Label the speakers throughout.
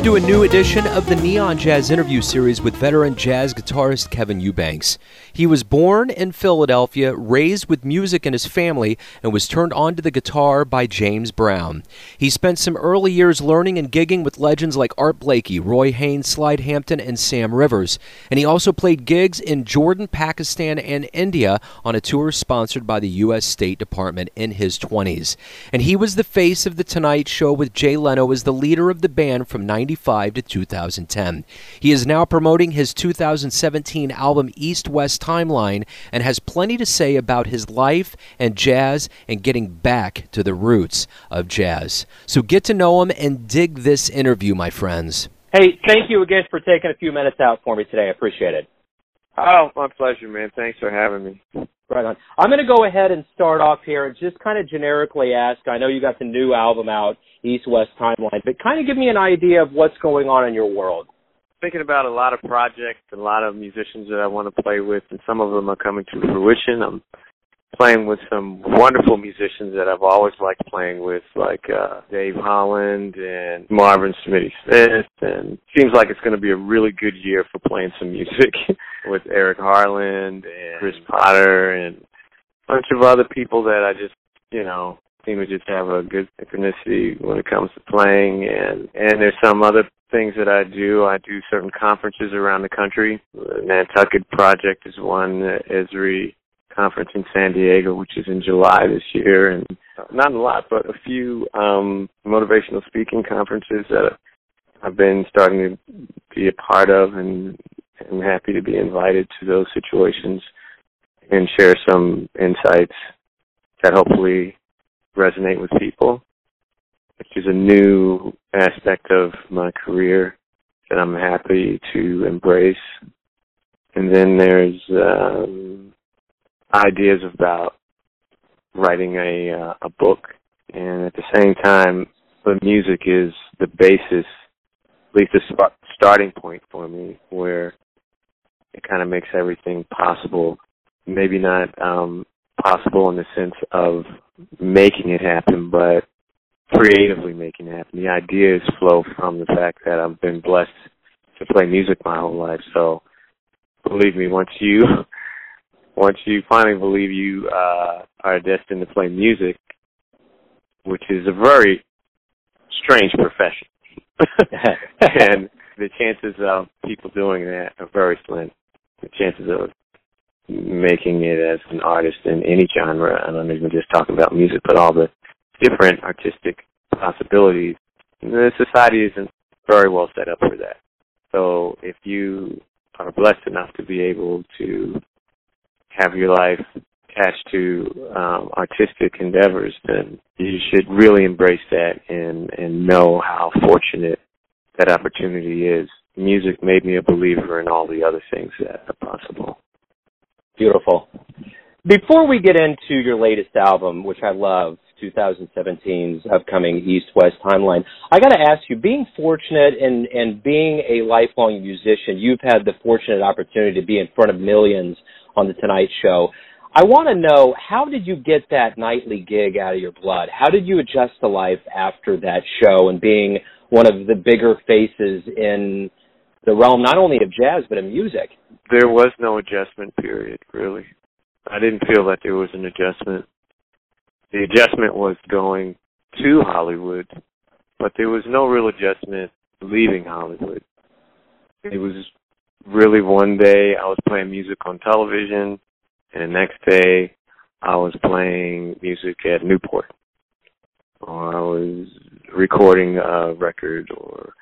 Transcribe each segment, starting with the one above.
Speaker 1: Welcome to a new edition of the Neon Jazz interview series with veteran jazz guitarist Kevin Eubanks. He was born in Philadelphia, raised with music in his family, and was turned on to the guitar by James Brown. He spent some early years learning and gigging with legends like Art Blakey, Roy Haynes, Slide Hampton, and Sam Rivers. And he also played gigs in Jordan, Pakistan, and India on a tour sponsored by the U.S. State Department in his 20s. And he was the face of The Tonight Show with Jay Leno as the leader of the band from 90 1995 to 2010. He is now promoting his 2017 album East West Timeline and has plenty to say about his life and jazz and getting back to the roots of jazz. So get to know him and dig this interview, my friends.
Speaker 2: Hey, thank you again for taking a few minutes out for me today. I appreciate it.
Speaker 3: Oh, my pleasure, man. Thanks for having me.
Speaker 2: Right on. I'm going to go ahead and start off here and just kind of generically ask. I know you got the new album out, East West Timeline, but kind of give me an idea of what's going on in your world.
Speaker 3: Thinking about a lot of projects, a lot of musicians that I want to play with, and some of them are coming to fruition. I'm playing with some wonderful musicians that I've always liked playing with, like uh, Dave Holland and Marvin Smitty Smith. And seems like it's going to be a really good year for playing some music with Eric Harland and Chris Potter and a bunch of other people that I just, you know, seem to just have a good synchronicity when it comes to playing. And and there's some other things that I do. I do certain conferences around the country. The Nantucket Project is one. Esri conference in San Diego, which is in July this year, and not a lot, but a few um, motivational speaking conferences that I've been starting to be a part of, and I'm happy to be invited to those situations and share some insights that hopefully resonate with people, which is a new aspect of my career that I'm happy to embrace. And then there's um, ideas about writing a uh, a book, and at the same time, the music is the basis, at least the starting point for me, where it kind of makes everything possible. Maybe not um, possible in the sense of making it happen, but creatively making it happen. The ideas flow from the fact that I've been blessed to play music my whole life. So believe me, once you once you finally believe you uh, are destined to play music, which is a very strange profession, and the chances of people doing that are very slim. The chances of making it as an artist in any genre, and I'm even just talking about music, but all the different artistic possibilities, the society isn't very well set up for that. So if you are blessed enough to be able to have your life attached to um, artistic endeavors, then you should really embrace that and and know how fortunate that opportunity is. Music made me a believer in all the other things that are possible.
Speaker 2: Beautiful. Before we get into your latest album, which I love, 2017's upcoming East West Timeline, I got to ask you, being fortunate and and being a lifelong musician, you've had the fortunate opportunity to be in front of millions on the Tonight Show. I want to know how did you get that nightly gig out of your blood? How did you adjust to life after that show and being one of the bigger faces in the realm not only of jazz but of music?
Speaker 3: There was no adjustment period, really. I didn't feel that there was an adjustment. The adjustment was going to Hollywood, but there was no real adjustment leaving Hollywood. It was really one day I was playing music on television, and the next day I was playing music at Newport, or I was recording a record, or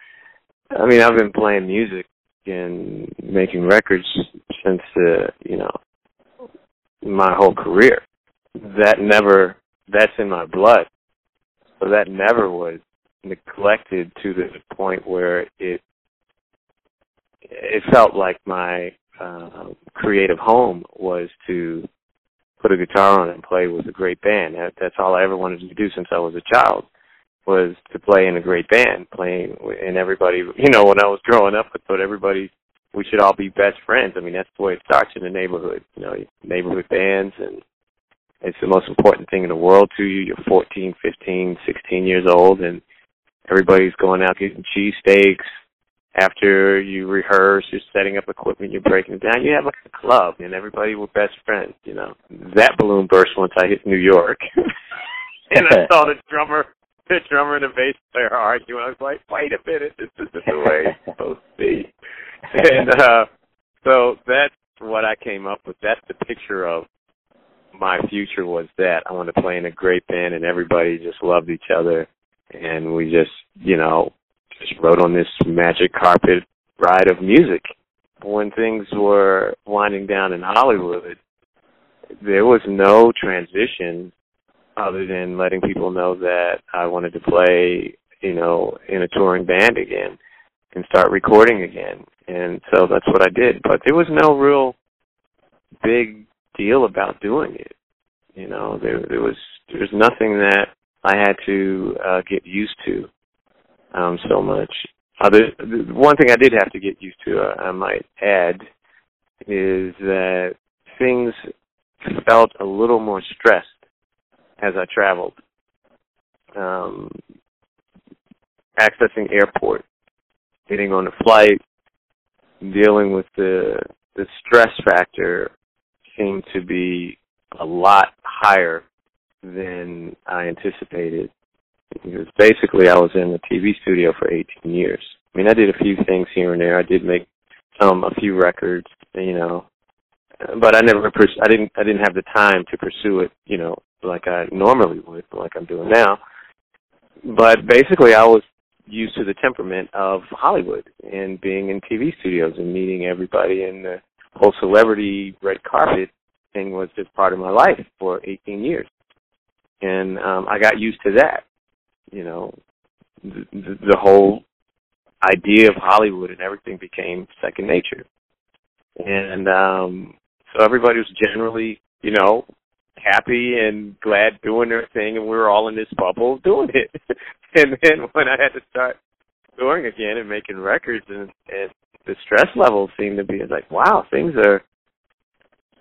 Speaker 3: I mean I've been playing music and making records since the you know my whole career. That never that's in my blood. So that never was neglected to the point where it it felt like my uh, creative home was to put a guitar on and play with a great band. That, that's all I ever wanted to do since I was a child was to play in a great band, playing and everybody. You know, when I was growing up, I thought everybody we should all be best friends. I mean, that's the way it starts in the neighborhood. You know, neighborhood bands, and it's the most important thing in the world to you. You're 14, 15, 16 years old, and everybody's going out getting cheesesteaks after you rehearse, you're setting up equipment, you're breaking it down. You have like a club, and everybody were best friends. You know, that balloon burst once I hit New York, and I saw the drummer, the drummer and the bass player arguing. I was like, wait a minute, this isn't the way it's supposed to be. And uh, so that's what I came up with. That's the picture of my future was that I wanted to play in a great band, and everybody just loved each other, and we just, you know, just rode on this magic carpet ride of music. When things were winding down in Hollywood, there was no transition other than letting people know that I wanted to play, you know, in a touring band again and start recording again. And so that's what I did. But there was no real big deal about doing it. You know, there there was there was nothing that I had to uh get used to um, so much. Uh, the, the one thing I did have to get used to, uh, I might add, is that things felt a little more stressed as I traveled. Um, accessing airport, getting on a flight, dealing with the the stress factor seemed to be a lot higher than I anticipated because basically I was in the TV studio for 18 years. I mean, I did a few things here and there. I did make um a few records, you know, but I never pers- I didn't I didn't have the time to pursue it, you know, like I normally would, like I'm doing now. But basically, I was used to the temperament of Hollywood and being in TV studios and meeting everybody, and the whole celebrity red carpet thing was just part of my life for 18 years, and um I got used to that you know, the, the whole idea of Hollywood and everything became second nature. And um so everybody was generally, you know, happy and glad doing their thing and we were all in this bubble doing it. and then when I had to start touring again and making records and, and the stress levels seemed to be like, wow, things are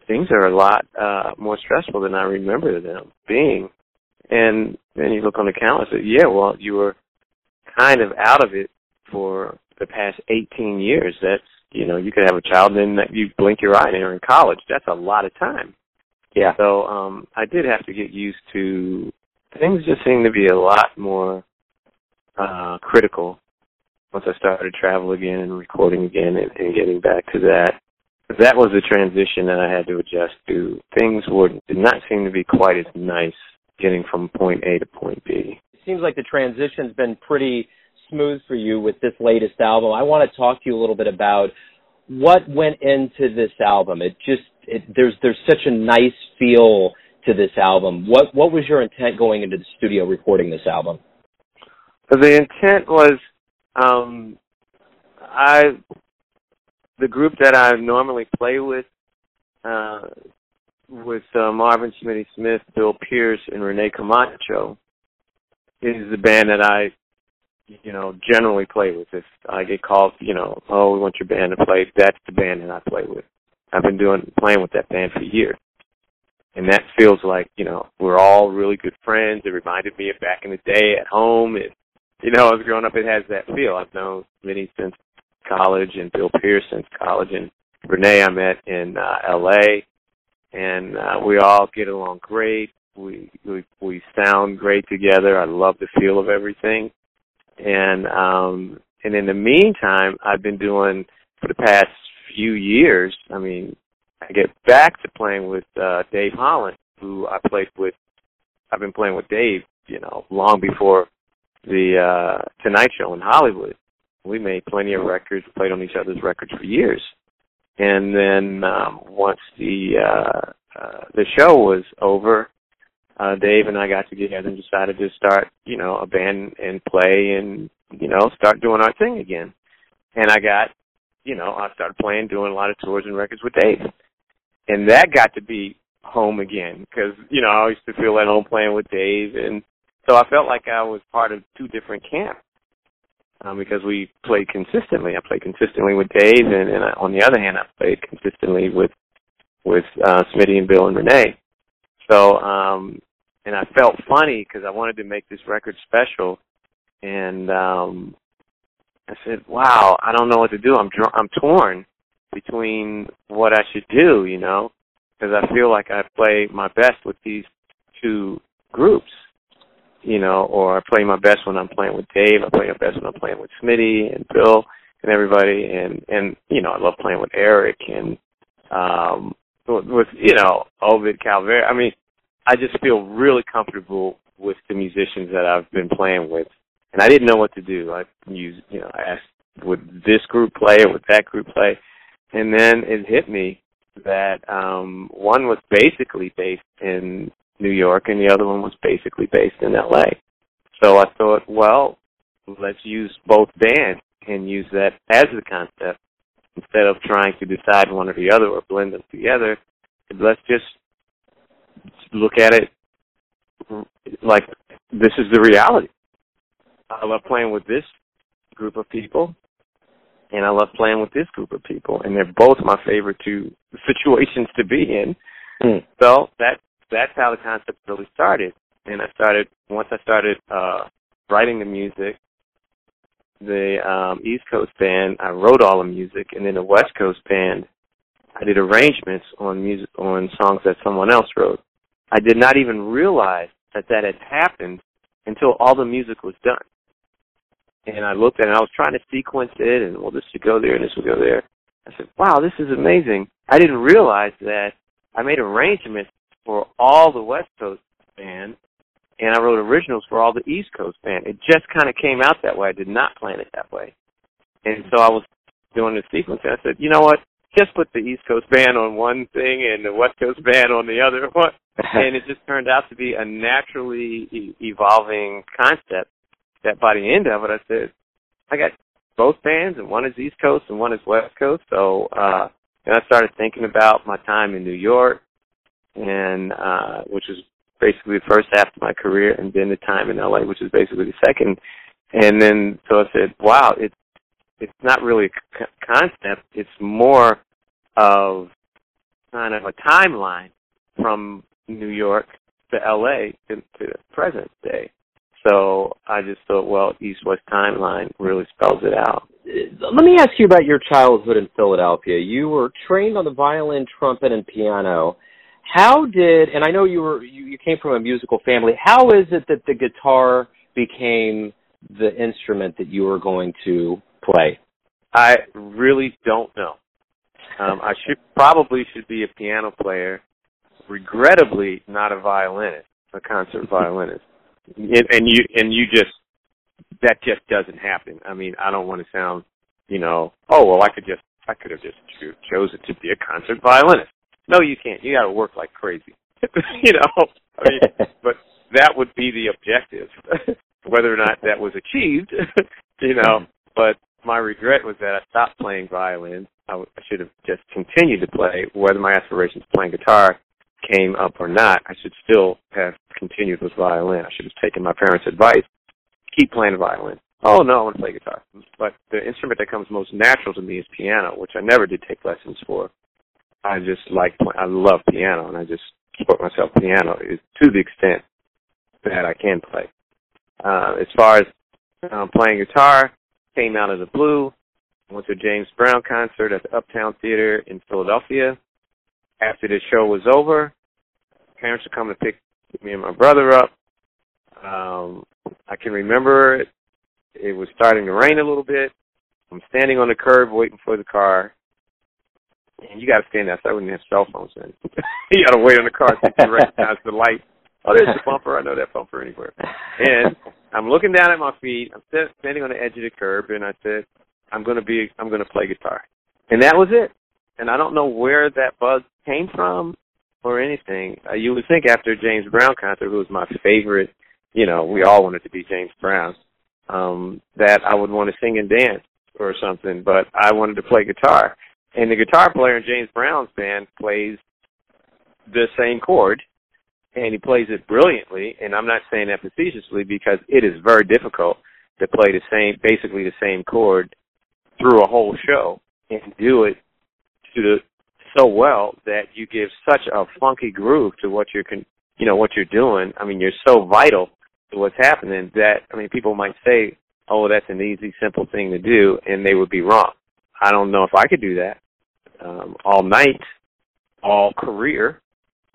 Speaker 3: things are a lot uh more stressful than I remember them being. And then you look on the calendar and say, yeah, well, you were kind of out of it for the past 18 years. That's, you know, you could have a child and then you blink your eye and you're in college. That's a lot of time.
Speaker 2: Yeah.
Speaker 3: So um I did have to get used to things just seem to be a lot more uh critical once I started to travel again and recording again and, and getting back to that. That was the transition that I had to adjust to. Things were did not seem to be quite as nice getting from point A to point B.
Speaker 2: It seems like the transition's been pretty smooth for you with this latest album. I want to talk to you a little bit about what went into this album. It just it, there's there's such a nice feel to this album. What what was your intent going into the studio recording this album?
Speaker 3: The intent was um I the group that I normally play with uh with uh, Marvin Smitty Smith, Bill Pierce, and Rene Camacho is the band that I, you know, generally play with. If I get called, you know, oh, we want your band to play, that's the band that I play with. I've been doing playing with that band for years, and that feels like you know we're all really good friends. It reminded me of back in the day at home. It, you know, as growing up, it has that feel. I've known Smitty since college, and Bill Pierce since college, and Rene I met in uh, L.A and uh, we all get along great. We, we we sound great together. I love the feel of everything, and um, and in the meantime, I've been doing for the past few years. I mean, I get back to playing with uh, Dave Holland, who I played with. I've been playing with Dave, you know, long before the uh, Tonight Show in Hollywood. We made plenty of records, played on each other's records for years and then um, once the uh, uh, the show was over, uh, Dave and I got together and decided to start, you know, a band and play and you know start doing our thing again. And I got, you know, I started playing, doing a lot of tours and records with Dave, and that got to be home again because you know I used to feel at home playing with Dave, and so I felt like I was part of two different camps um, because we played consistently. I played consistently with Dave, and, and I, on the other hand, I played consistently with with uh, Smitty and Bill and Rene. So, um, and I felt funny because I wanted to make this record special, and um, I said, "Wow, I don't know what to do. I'm dr- I'm torn between what I should do, you know, because I feel like I play my best with these two groups, you know, or I play my best when I'm playing with Dave. I play my best when I'm playing with Smitty and Bill and everybody, and and you know, I love playing with Eric and um with you know Ovid Calvert. I mean, I just feel really comfortable with the musicians that I've been playing with, and I didn't know what to do. I used, you know, I asked, would this group play or would that group play? And then it hit me that um one was basically based in New York and the other one was basically based in LA. So I thought, well, let's use both bands and use that as the concept instead of trying to decide one or the other or blend them together. Let's just look at it like this is the reality. I love playing with this group of people, and I love playing with this group of people, and they're both my favorite two situations to be in. Mm. So that that's how the concept really started. And I started once I started uh writing the music. The um East Coast band, I wrote all the music, and then the West Coast band, I did arrangements on music on songs that someone else wrote. I did not even realize that that had happened until all the music was done. And I looked at it and I was trying to sequence it and well this should go there and this would go there. I said, Wow, this is amazing. I didn't realize that I made arrangements for all the West Coast band and I wrote originals for all the East Coast band. It just kind of came out that way. I did not plan it that way. And so I was doing the sequence and I said, you know what? Just put the East Coast band on one thing and the West Coast band on the other one. and it just turned out to be a naturally e- evolving concept that by the end of it, I said, I got both bands, and one is East Coast and one is West Coast. So, uh, and I started thinking about my time in New York, and uh, which was basically the first half of my career, and then the time in LA, which is basically the second. And then, so I said, wow, it's it's not really a c- concept; it's more of kind of a timeline from New York to LA to, to the present day. So I just thought, well, East West Timeline really spells it out.
Speaker 2: Let me ask you about your childhood in Philadelphia. You were trained on the violin, trumpet, and piano. How did, and I know you were, you, you came from a musical family. How is it that the guitar became the instrument that you were going to play?
Speaker 3: I really don't know. Um, I should probably should be a piano player. Regrettably, not a violinist, a concert violinist and, and you and you just that just doesn't happen. I mean, I don't want to sound, you know, oh well, I could just I could have just cho- chosen to be a concert violinist. No, you can't. You got to work like crazy. you know, I mean, but that would be the objective. Whether or not that was achieved, you know, mm-hmm. but my regret was that I stopped playing violin. I, w- I should have just continued to play. Whether my aspirations playing guitar came up or not, I should still have continued with violin. I should have taken my parents' advice, keep playing violin. Oh no, I want to play guitar. But the instrument that comes most natural to me is piano, which I never did take lessons for. I just like, I love piano, and I just support myself piano to the extent that I can play. Uh, as far as um, playing guitar, came out of the blue. Went to a James Brown concert at the Uptown Theater in Philadelphia after the show was over, parents would come to pick me and my brother up. Um, I can remember it. It was starting to rain a little bit. I'm standing on the curb waiting for the car. And you got to stand outside when you have cell phones then. you got to wait on the car to recognize the light. Oh, there's the bumper. I know that bumper anywhere. And I'm looking down at my feet. I'm standing on the edge of the curb, and I said, "I'm going to be. I'm going to play guitar." And that was it and I don't know where that buzz came from or anything. Uh, you would think after James Brown concert, who was my favorite, you know, we all wanted to be James Brown, um, that I would want to sing and dance or something, but I wanted to play guitar. And the guitar player in James Brown's band plays the same chord, and he plays it brilliantly. And I'm not saying that facetiously because it is very difficult to play the same, basically the same chord through a whole show and do it to the so well that you give such a funky groove to what you're con- you know what you're doing. I mean, you're so vital to what's happening. That I mean, people might say, "Oh, that's an easy, simple thing to do," and they would be wrong. I don't know if I could do that um, all night, all career,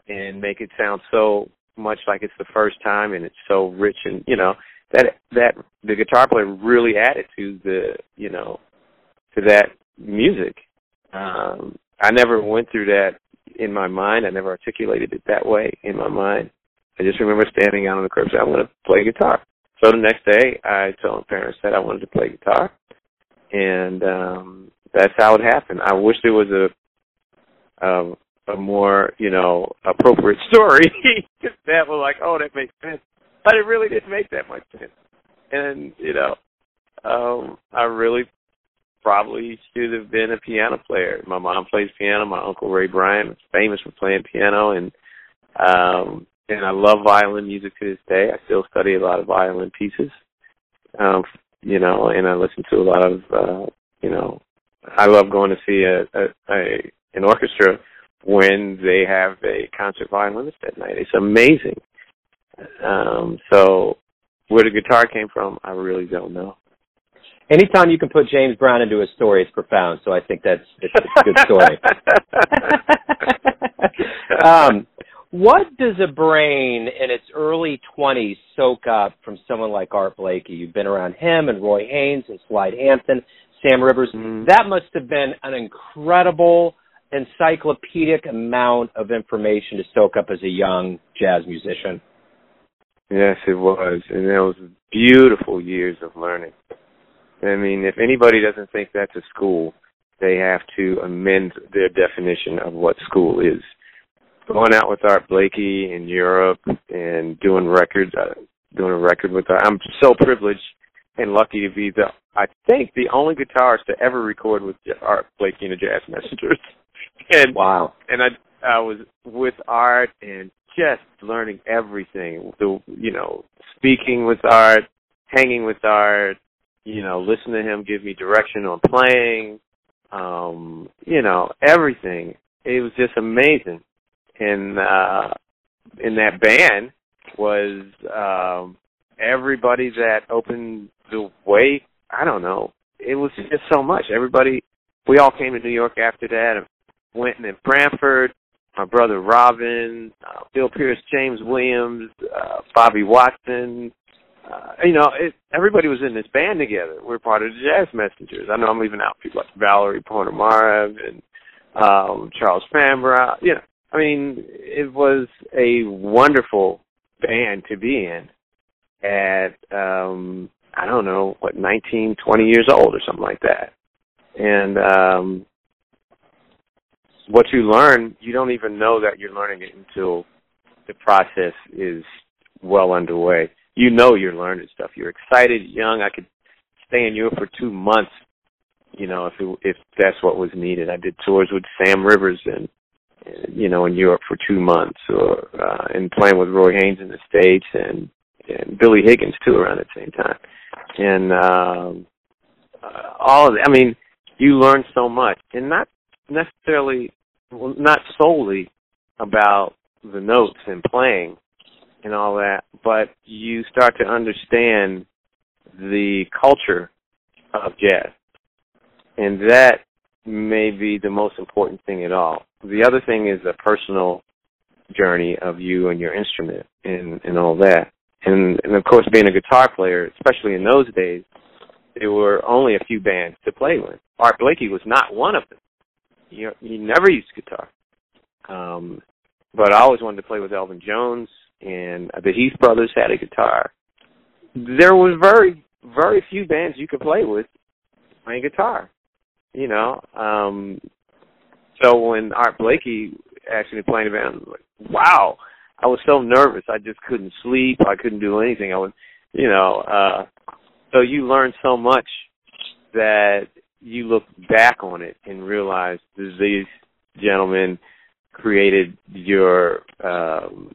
Speaker 3: and make it sound so much like it's the first time and it's so rich and you know that that the guitar player really added to the you know to that music. Um, I never went through that in my mind. I never articulated it that way in my mind. I just remember standing out on the curb saying, I want to play guitar. So the next day, I told my parents that I wanted to play guitar, and um, that's how it happened. I wish there was a a, a more you know appropriate story that was like, oh, that makes sense, but it really didn't make that much sense. And you know, um, I really probably should have been a piano player. My mom plays piano. My uncle Ray Bryant is famous for playing piano, and um, and I love violin music to this day. I still study a lot of violin pieces, um, you know, and I listen to a lot of, uh, you know, I love going to see a, a, a an orchestra when they have a concert violinist at night. It's amazing. Um, so where the guitar came from, I really don't know
Speaker 2: anytime you can put James Brown into a story, it's profound. So I think that's it's, it's a good story. um, what does a brain in its early 20s soak up from someone like Art Blakey? You've been around him and Roy Haynes and Slide Hampton, Sam Rivers. Mm. That must have been an incredible encyclopedic amount of information to soak up as a young jazz musician.
Speaker 3: Yes, it was. And it was beautiful years of learning. I mean, if anybody doesn't think that's a school, they have to amend their definition of what school is. Going out with Art Blakey in Europe and doing records, uh, doing a record with Art. I'm so privileged and lucky to be the, I think, the only guitarist to ever record with Art Blakey and the Jazz Messengers. and
Speaker 2: wow!
Speaker 3: And I, I was with Art and just learning everything. The, you know, speaking with Art, hanging with Art, you know, listen to him give me direction on playing, um, you know, everything. It was just amazing. And uh in that band was um everybody that opened the way, I don't know. It was just so much. Everybody we all came to New York after that and went in Branford, my brother Robin, uh, Bill Pierce, James Williams, uh, Bobby Watson, uh, you know, it, everybody was in this band together. We're part of the Jazz Messengers. I know I'm leaving out people like Valery Ponomarev and um, Charles Fambrough. You know, I mean, it was a wonderful band to be in at, um, I don't know, what, 19, 20 years old or something like that. And um, what you learn, you don't even know that you're learning it until the process is well underway you know you're learning stuff. You're excited, young. I could stay in Europe for two months, you know, if it, if that's what was needed. I did tours with Sam Rivers and, you know, in Europe for two months, or uh, and playing with Roy Haynes in the States and and Billy Higgins too around the same time, and um, uh, all of it. I mean, you learn so much, and not necessarily, well, not solely about the notes and playing, and all that, but you start to understand the culture of jazz. And that may be the most important thing at all. The other thing is the personal journey of you and your instrument and, and all that. And, and of course, being a guitar player, especially in those days, there were only a few bands to play with. Art Blakey was not one of them. He, he never used guitar. Um, but I always wanted to play with Elvin Jones and the Heath Brothers had a guitar. There was very, very few bands you could play with playing guitar. You know, um, so when Art Blakey asked me to play in a band, like, wow. I was so nervous. I just couldn't sleep. I couldn't do anything. I was, you know, uh, so you learn so much that you look back on it and realize these gentlemen created your um,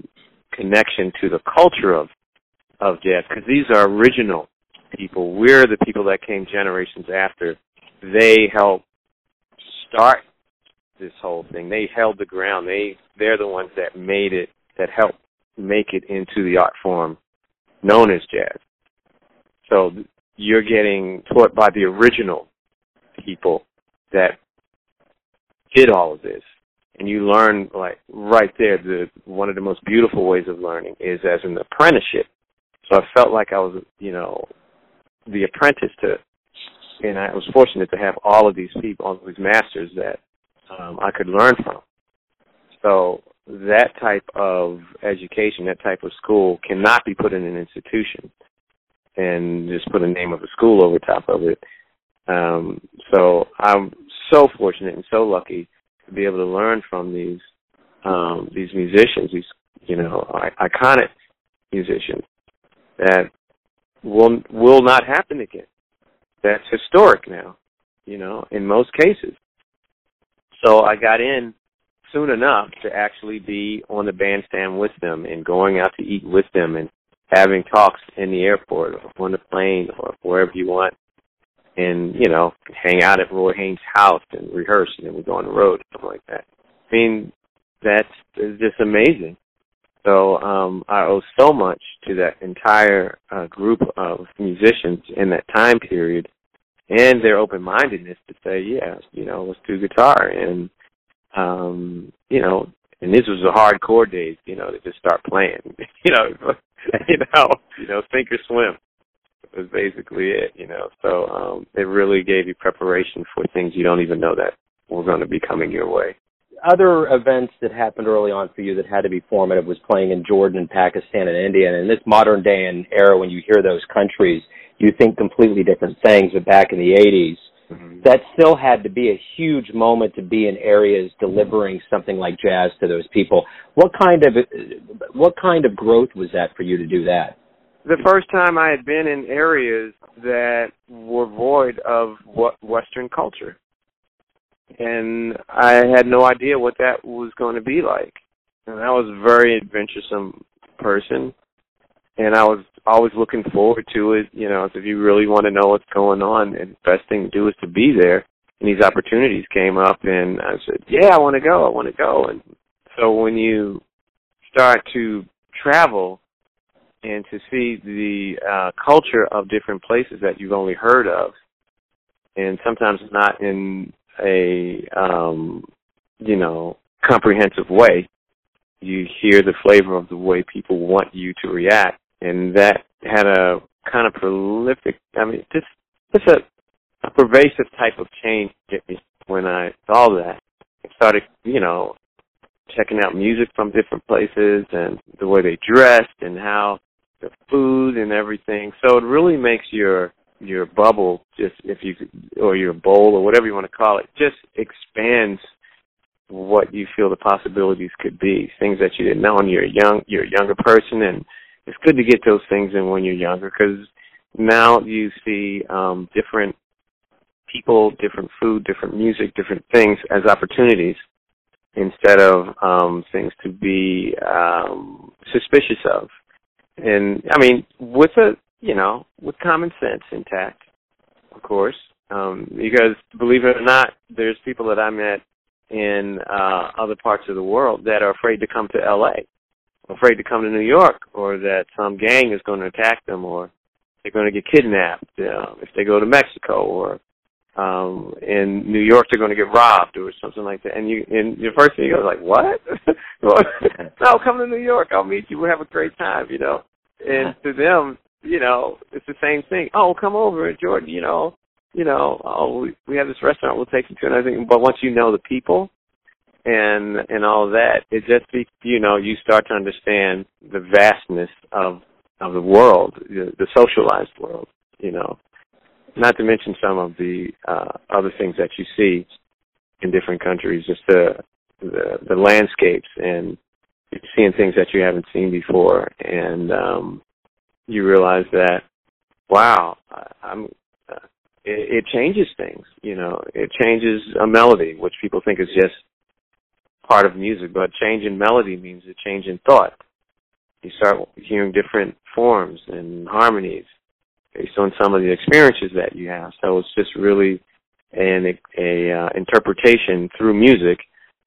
Speaker 3: connection to the culture of of jazz because these are original people. We're the people that came generations after. They helped start this whole thing. They held the ground. They they're the ones that made it that helped make it into the art form known as jazz. So you're getting taught by the original people that did all of this. And you learn like right there the one of the most beautiful ways of learning is as an apprenticeship. So I felt like I was, you know, the apprentice to and I was fortunate to have all of these people, all these masters that um, I could learn from. So that type of education, that type of school cannot be put in an institution and just put a name of a school over top of it. Um, so I'm so fortunate and so lucky to be able to learn from these um, these musicians, these you know iconic musicians that will will not happen again. That's historic now, you know, in most cases. So I got in soon enough to actually be on the bandstand with them and going out to eat with them and having talks in the airport or on the plane or wherever you want and, you know, hang out at Roy Haynes' house and rehearse and then we go on the road, something like that. I mean, that's just amazing. So um I owe so much to that entire uh, group of musicians in that time period and their open mindedness to say, yeah, you know, let's do guitar and um, you know, and this was the hardcore days, you know, to just start playing. you know, you know, you know, sink or swim was basically it, you know. So um it really gave you preparation for things you don't even know that were going to be coming your way.
Speaker 2: Other events that happened early on for you that had to be formative was playing in Jordan and Pakistan and India. And in this modern day and era, when you hear those countries, you think completely different things. But back in the 80s, mm-hmm. that still had to be a huge moment to be in areas delivering something like jazz to those people. What kind of what kind of growth was that for you to do that?
Speaker 3: The first time I had been in areas that were void of what Western culture, and I had no idea what that was going to be like. And I was a very adventuresome person, and I was always looking forward to it. You know, if you really want to know what's going on, and the best thing to do is to be there. And these opportunities came up, and I said, "Yeah, I want to go. I want to go." And so when you start to travel and to see the uh, culture of different places that you've only heard of, and sometimes not in a um, you know comprehensive way, you hear the flavor of the way people want you to react and that had a kind of prolific. I mean, just just a, a pervasive type of change when I saw that. I started, you know, checking out music from different places and the way they dressed and how the food and everything. So it really makes your your bubble just if you or your bowl or whatever you want to call it just expands what you feel the possibilities could be things that you didn't know and you're young you're a younger person and it's good to get those things in when you're younger because now you see um, different people, different food, different music, different things as opportunities instead of um, things to be um, suspicious of. And I mean, with a you know, with common sense intact, of course, um, because believe it or not, there's people that I met in uh, other parts of the world that are afraid to come to LA afraid to come to New York or that some gang is going to attack them or they're going to get kidnapped uh, if they go to Mexico or um in New York they're going to get robbed or something like that. And you and your first thing you go like, What? no, come to New York, I'll meet you, we'll have a great time, you know. And to them, you know, it's the same thing. Oh, come over, Jordan, you know, you know, oh we, we have this restaurant we'll take you to and everything but once you know the people and and all that, it just be you know you start to understand the vastness of of the world, the, the socialized world, you know. Not to mention some of the uh, other things that you see in different countries, just the the, the landscapes and seeing things that you haven't seen before, and um, you realize that wow, I'm uh, it, it changes things. You know, it changes a melody, which people think is just part of music, but change in melody means a change in thought. You start hearing different forms and harmonies based on some of the experiences that you have. So it's just really an a uh, interpretation through music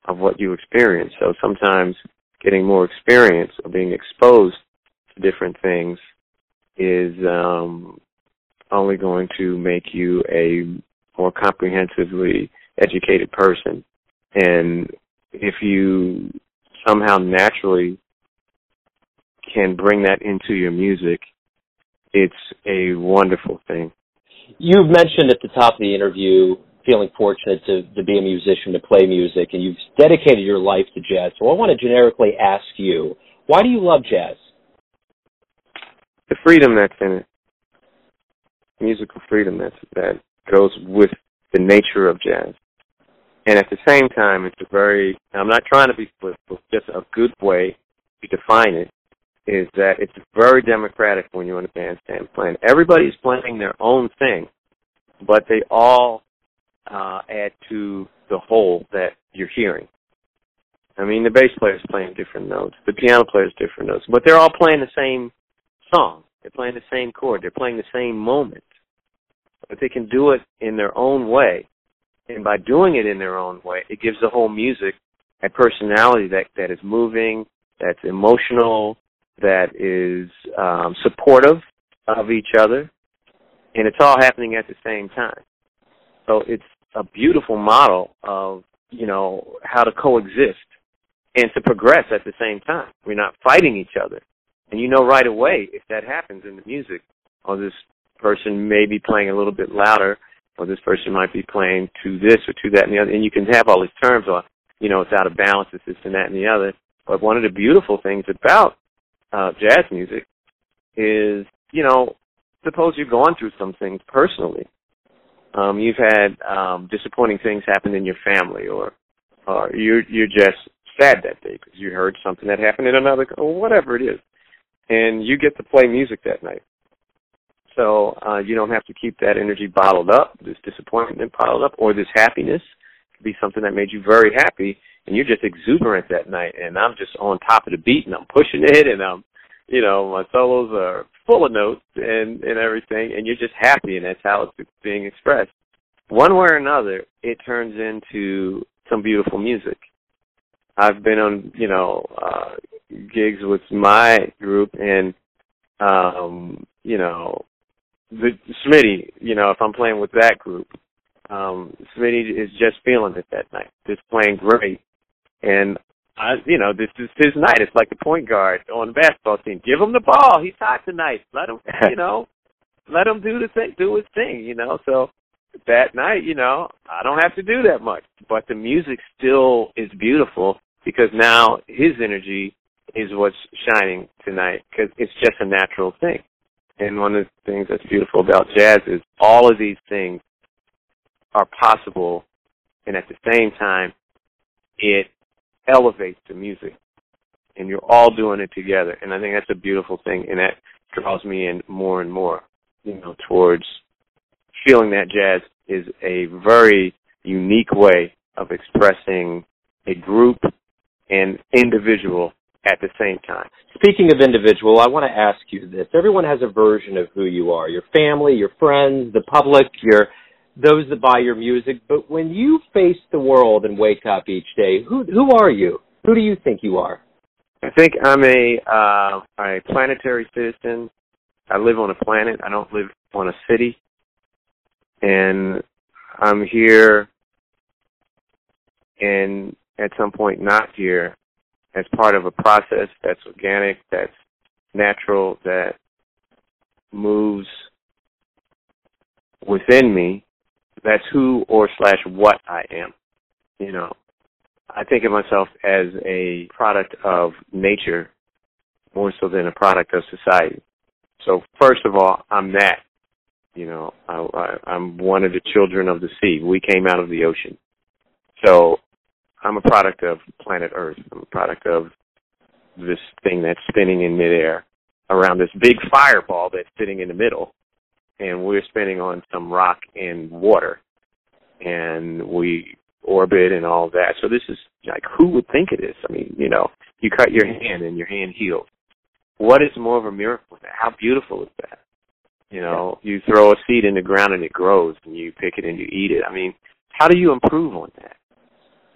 Speaker 3: of what you experience. So sometimes getting more experience or being exposed to different things is um, only going to make you a more comprehensively educated person. And if you somehow naturally can bring that into your music, it's a wonderful thing.
Speaker 2: You've mentioned at the top of the interview feeling fortunate to, to be a musician, to play music, and you've dedicated your life to jazz. So I want to generically ask you, why do you love jazz?
Speaker 3: The freedom that's in it. Musical freedom that's, that goes with the nature of jazz. And at the same time, it's a very, I'm not trying to be but just a good way to define it is that it's very democratic when you're in a bandstand playing. Everybody's playing their own thing, but they all uh, add to the whole that you're hearing. I mean, the bass player's playing different notes, the piano player's different notes, but they're all playing the same song. They're playing the same chord. They're playing the same moment. But they can do it in their own way. And by doing it in their own way, it gives the whole music a personality that, that is moving, that's emotional, that is um, supportive of each other, and it's all happening at the same time. So it's a beautiful model of you know how to coexist and to progress at the same time. We're not fighting each other, and you know right away if that happens in the music. Or this person may be playing a little bit louder, or this person might be playing to this or to that and the other, and you can have all these terms or you know it's out of balance, it's this and that and the other. But one of the beautiful things about uh, jazz music is, you know, suppose you're going through some things personally. Um, you've had um, disappointing things happen in your family, or or you're you're just sad that day because you heard something that happened in another, or whatever it is, and you get to play music that night. So uh, you don't have to keep that energy bottled up, this disappointment piled up, or this happiness. It could be something that made you very happy, and you're just exuberant that night. And I'm just on top of the beat, and I'm pushing it, and I'm, you know, my solos are full of notes and and everything, and you're just happy, and that's how it's being expressed. One way or another, it turns into some beautiful music. I've been on, you know, uh, gigs with my group, and um, you know, the Smitty, you know, if I'm playing with that group, um, Smitty is just feeling it that night, just playing great. And I, you know, this is his night. It's like the point guard on the basketball team. Give him the ball. He's hot tonight. Let him, you know, let him do the thing, do his thing. You know, so that night, you know, I don't have to do that much, but the music still is beautiful because now his energy is what's shining tonight because it's just a natural thing. And one of the things that's beautiful about jazz is all of these things are possible, and at the same time, it elevates the music. And you're all doing it together. And I think that's a beautiful thing, and that draws me in more and more, you know, towards feeling that jazz is a very unique way of expressing a group and individual at the same time.
Speaker 2: Speaking of individual, I want to ask you this. Everyone has a version of who you are. Your family, your friends, the public, your those that buy your music. But when you face the world and wake up each day, who who are you? Who do you think you are?
Speaker 3: I think I'm a uh, a planetary citizen. I live on a planet. I don't live on a city. And I'm here and at some point not here as part of a process that's organic, that's natural, that moves within me. That's who or slash what I am. You know, I think of myself as a product of nature more so than a product of society. So first of all, I'm that. You know, I, I, I'm one of the children of the sea. We came out of the ocean. So I'm a product of planet Earth. I'm a product of this thing that's spinning in midair around this big fireball that's sitting in the middle, and we're spinning on some rock and water, and we orbit and all that. So this is like, who would think it is? I mean, you know, you cut your hand and your hand heals. What is more of a miracle? How beautiful is that? You know, you throw a seed in the ground and it grows, and you pick it and you eat it. I mean, how do you improve on that?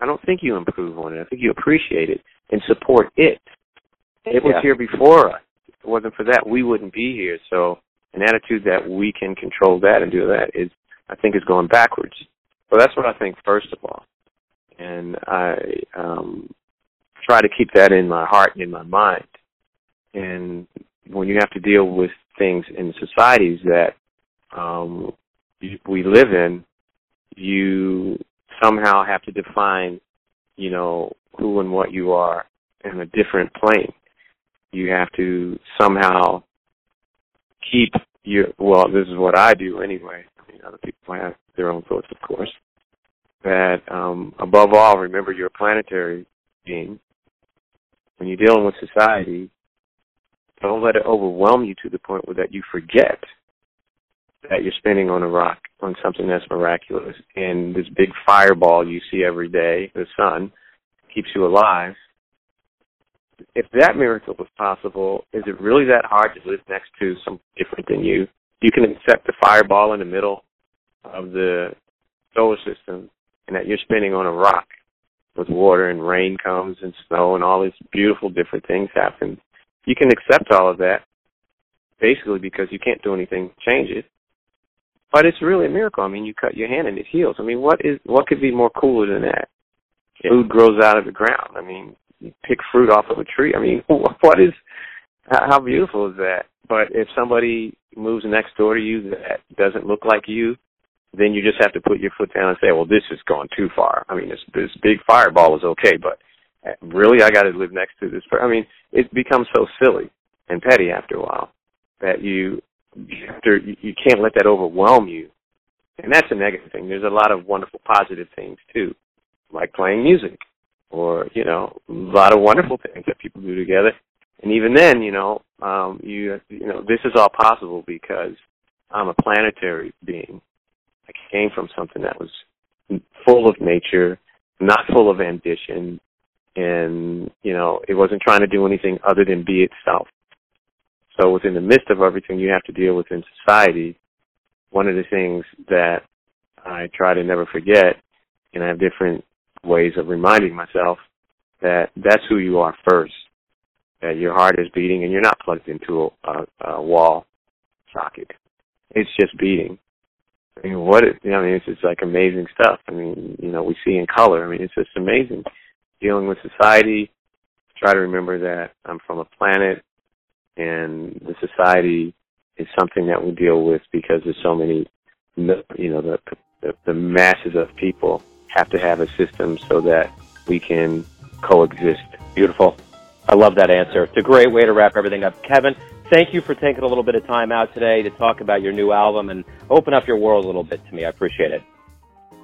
Speaker 3: I don't think you improve on it. I think you appreciate it and support it. It was
Speaker 2: yeah.
Speaker 3: here before us. it wasn't for that, we wouldn't be here. So an attitude that we can control that and do that is, I think, is going backwards. So that's what I think first of all, and I um, try to keep that in my heart and in my mind. And when you have to deal with things in societies that um, we live in, you somehow have to define, you know, who and what you are in a different plane. You have to somehow keep your, well, this is what I do anyway. I mean, other people have their own thoughts, of course. That, um, above all, remember you're a planetary being. When you're dealing with society, don't let it overwhelm you to the point where that you forget that you're spinning on a rock on something that's miraculous. And this big fireball you see every day, the sun, keeps you alive. If that miracle was possible, is it really that hard to live next to some different than you? You can accept the fireball in the middle of the solar system and that you're spinning on a rock with water and rain comes and snow and all these beautiful different things happen. You can accept all of that basically because you can't do anything to change it. But it's really a miracle. I mean, you cut your hand and it heals. I mean, what is what could be more cooler than that? Food grows out of the ground. I mean, you pick fruit off of a tree. I mean, what is how beautiful is that? But if somebody moves next door to you that doesn't look like you, then you just have to put your foot down and say, "Well, this has gone too far." I mean, this this big fireball is okay, but uh, really, I got to live next to this. I mean, it becomes so silly and petty after a while that you after you, you can't let that overwhelm you. And that's a negative thing. There's a lot of wonderful positive things too, like playing music or, you know, a lot of wonderful things that people do together. And even then, you know, um you you know, this is all possible because I'm a planetary being. I came from something that was full of nature, not full of ambition, and you know, it wasn't trying to do anything other than be itself. So within the midst of everything you have to deal with in society, one of the things that I try to never forget, and I have different ways of reminding myself that that's who you are first. That your heart is beating and you're not plugged into a, a, wall socket. It's just beating. I mean, what it, I mean, it's just like amazing stuff. I mean, you know, we see in color. I mean, it's just amazing. Dealing with society, try to remember that I'm from a planet and the society is something that we deal with because there's so many, you know, the, the, the masses of people have to have a system so that we can coexist.
Speaker 2: Beautiful. I love that answer. It's a great way to wrap everything up. Kevin, thank you for taking a little bit of time out today to talk about your new album and open up your world a little bit to me. I appreciate it.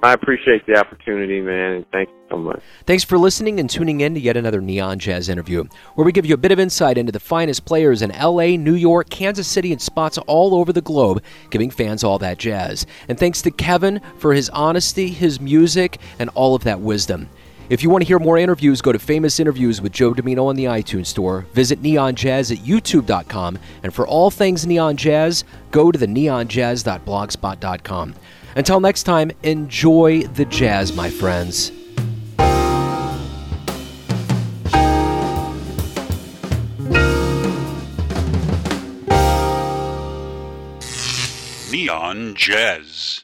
Speaker 3: I appreciate the opportunity, man, and thank you so much.
Speaker 1: Thanks for listening and tuning in to yet another Neon Jazz interview, where we give you a bit of insight into the finest players in LA, New York, Kansas City, and spots all over the globe, giving fans all that jazz. And thanks to Kevin for his honesty, his music, and all of that wisdom. If you want to hear more interviews, go to Famous Interviews with Joe Dimino on the iTunes Store. Visit Neon Jazz at YouTube.com. And for all things Neon Jazz, go to the neonjazz.blogspot.com. Until next time, enjoy the jazz, my friends.
Speaker 4: Neon Jazz.